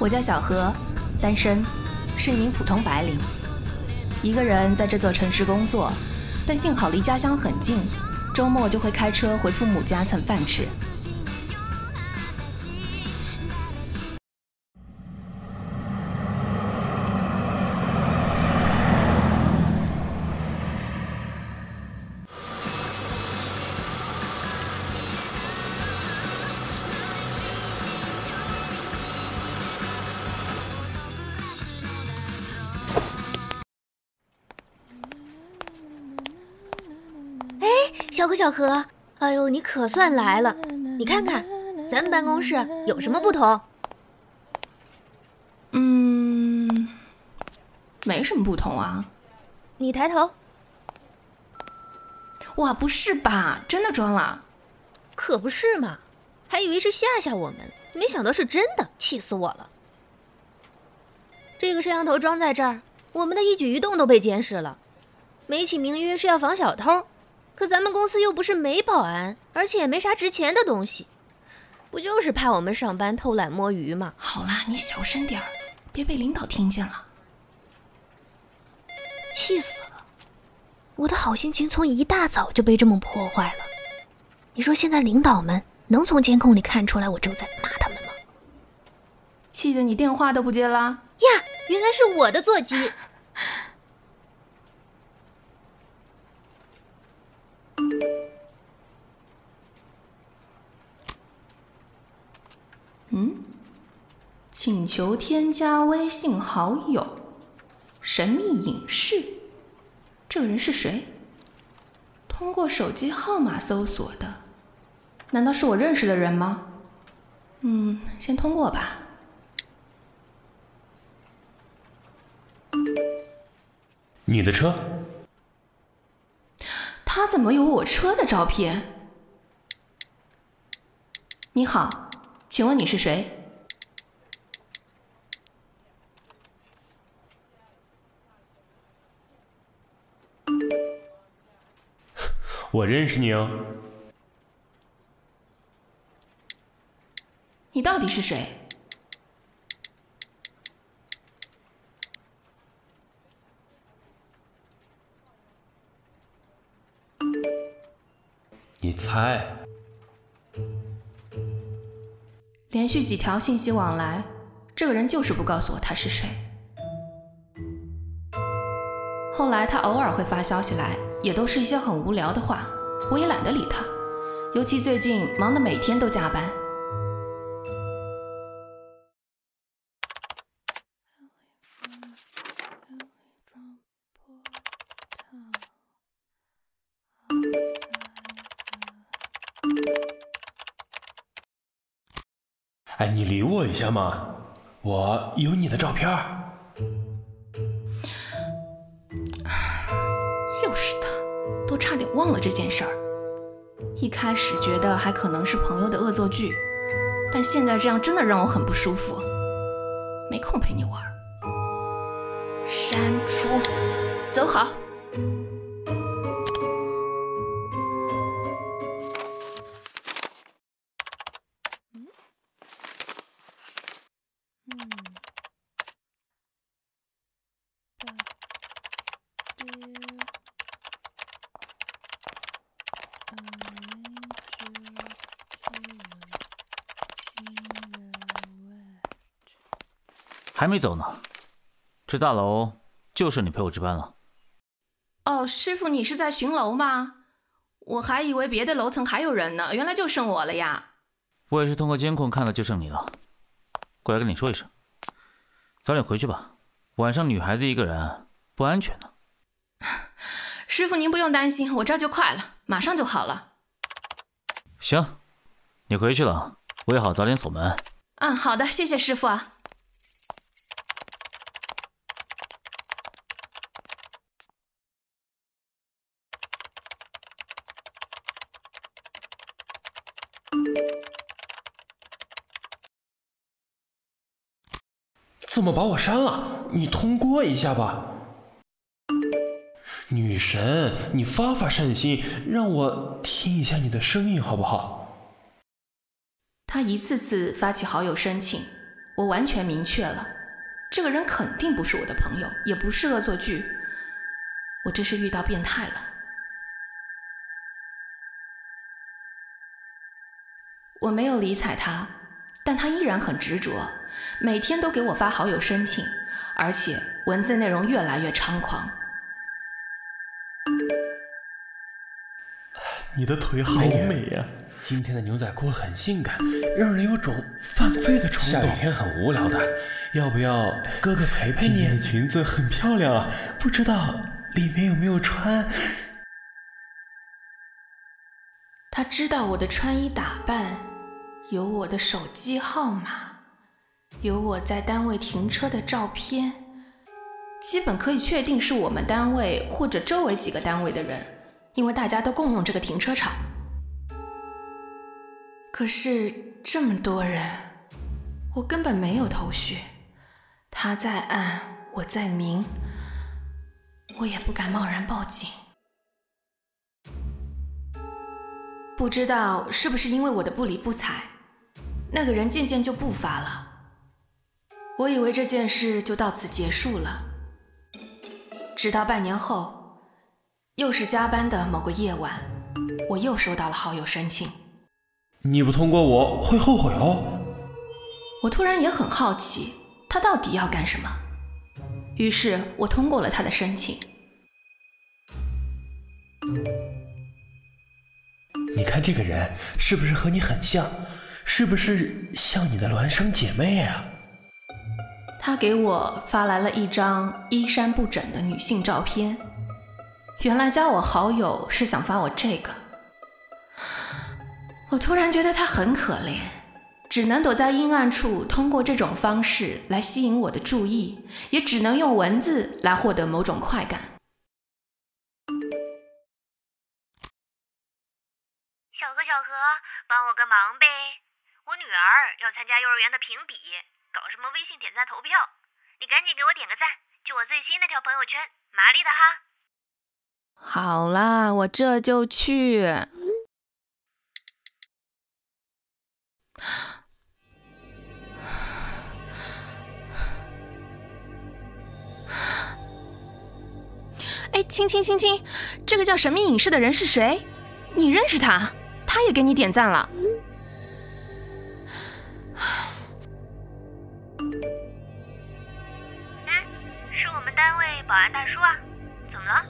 我叫小何，单身，是一名普通白领，一个人在这座城市工作，但幸好离家乡很近，周末就会开车回父母家蹭饭吃。小何，小何，哎呦，你可算来了！你看看，咱们办公室有什么不同？嗯，没什么不同啊。你抬头。哇，不是吧？真的装了？可不是嘛，还以为是吓吓我们，没想到是真的，气死我了！这个摄像头装在这儿，我们的一举一动都被监视了。美其名曰是要防小偷。可咱们公司又不是没保安，而且也没啥值钱的东西，不就是怕我们上班偷懒摸鱼吗？好啦，你小声点儿，别被领导听见了。气死了！我的好心情从一大早就被这么破坏了。你说现在领导们能从监控里看出来我正在骂他们吗？气得你电话都不接了？呀，原来是我的座机。请求添加微信好友，神秘隐士，这个人是谁？通过手机号码搜索的，难道是我认识的人吗？嗯，先通过吧。你的车？他怎么有我车的照片？你好。请问你是谁？我认识你哦。你到底是谁？你猜。连续几条信息往来，这个人就是不告诉我他是谁。后来他偶尔会发消息来，也都是一些很无聊的话，我也懒得理他。尤其最近忙得每天都加班。哎，你理我一下嘛！我有你的照片。忘了这件事儿。一开始觉得还可能是朋友的恶作剧，但现在这样真的让我很不舒服。没空陪你玩，删除，走好。嗯还没走呢，这大楼就剩你陪我值班了。哦，师傅，你是在巡楼吗？我还以为别的楼层还有人呢，原来就剩我了呀。我也是通过监控看了，就剩你了。过来跟你说一声，早点回去吧，晚上女孩子一个人不安全呢。师傅您不用担心，我这就快了，马上就好了。行，你回去了，我也好早点锁门。嗯，好的，谢谢师傅啊。怎么把我删了？你通过一下吧。女神，你发发善心，让我听一下你的声音好不好？他一次次发起好友申请，我完全明确了，这个人肯定不是我的朋友，也不是恶作剧。我这是遇到变态了。我没有理睬他，但他依然很执着，每天都给我发好友申请，而且文字内容越来越猖狂。你的腿好美呀、今天的牛仔裤很性感，让人有种犯罪的冲动。下雨天很无聊的，要不要哥哥陪陪你？今天的裙子很漂亮啊，不知道里面有没有穿？他知道我的穿衣打扮，有我的手机号码，有我在单位停车的照片，基本可以确定是我们单位或者周围几个单位的人，因为大家都共用这个停车场。可是这么多人，我根本没有头绪。他在暗，我在明，我也不敢贸然报警。不知道是不是因为我的不理不睬，那个人渐渐就不发了。我以为这件事就到此结束了，直到半年后，又是加班的某个夜晚，我又收到了好友申请。你不通过我会后悔哦。我突然也很好奇，他到底要干什么？于是我通过了他的申请。你看这个人是不是和你很像？是不是像你的孪生姐妹啊？他给我发来了一张衣衫不整的女性照片。原来加我好友是想发我这个。我突然觉得他很可怜，只能躲在阴暗处，通过这种方式来吸引我的注意，也只能用文字来获得某种快感。小何，小何，帮我个忙呗！女儿要参加幼儿园的评比，搞什么微信点赞投票，你赶紧给我点个赞，就我最新那条朋友圈，麻利的哈！好啦，我这就去。哎，亲亲亲亲，这个叫神秘影视的人是谁？你认识他？他也给你点赞了。保安大叔啊，怎么了？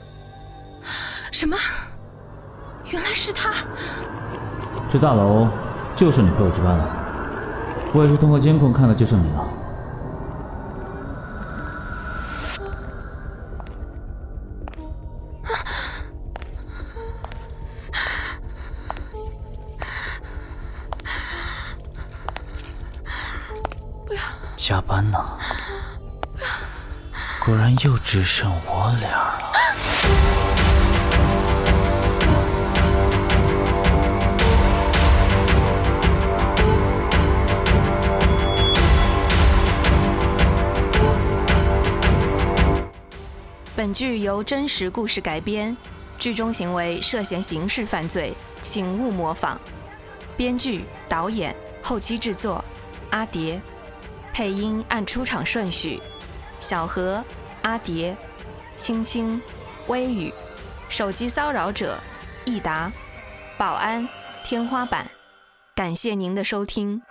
什么？原来是他！这大楼就是你陪我值班的，我也是通过监控看到就剩你了。加班呢？果然又只剩我俩了。本剧由真实故事改编，剧中行为涉嫌刑事犯罪，请勿模仿。编剧、导演、后期制作：阿蝶，配音按出场顺序：小何、阿蝶、青青、微雨、手机骚扰者、益达、保安、天花板。感谢您的收听。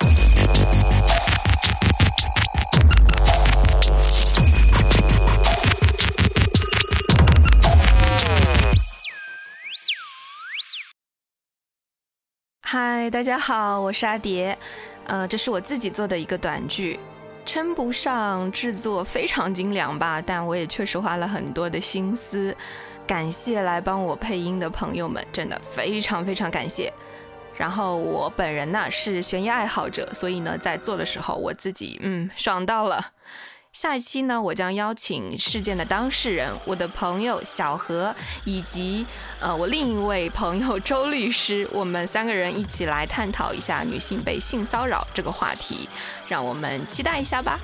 嗨，大家好，我是阿蝶，呃，这是我自己做的一个短剧，称不上制作非常精良吧，但我也确实花了很多的心思。感谢来帮我配音的朋友们，真的非常非常感谢。然后我本人呢是悬疑爱好者，所以呢在做的时候我自己嗯爽到了。下一期呢，我将邀请事件的当事人，我的朋友小何，以及呃我另一位朋友周律师，我们三个人一起来探讨一下女性被性骚扰这个话题，让我们期待一下吧。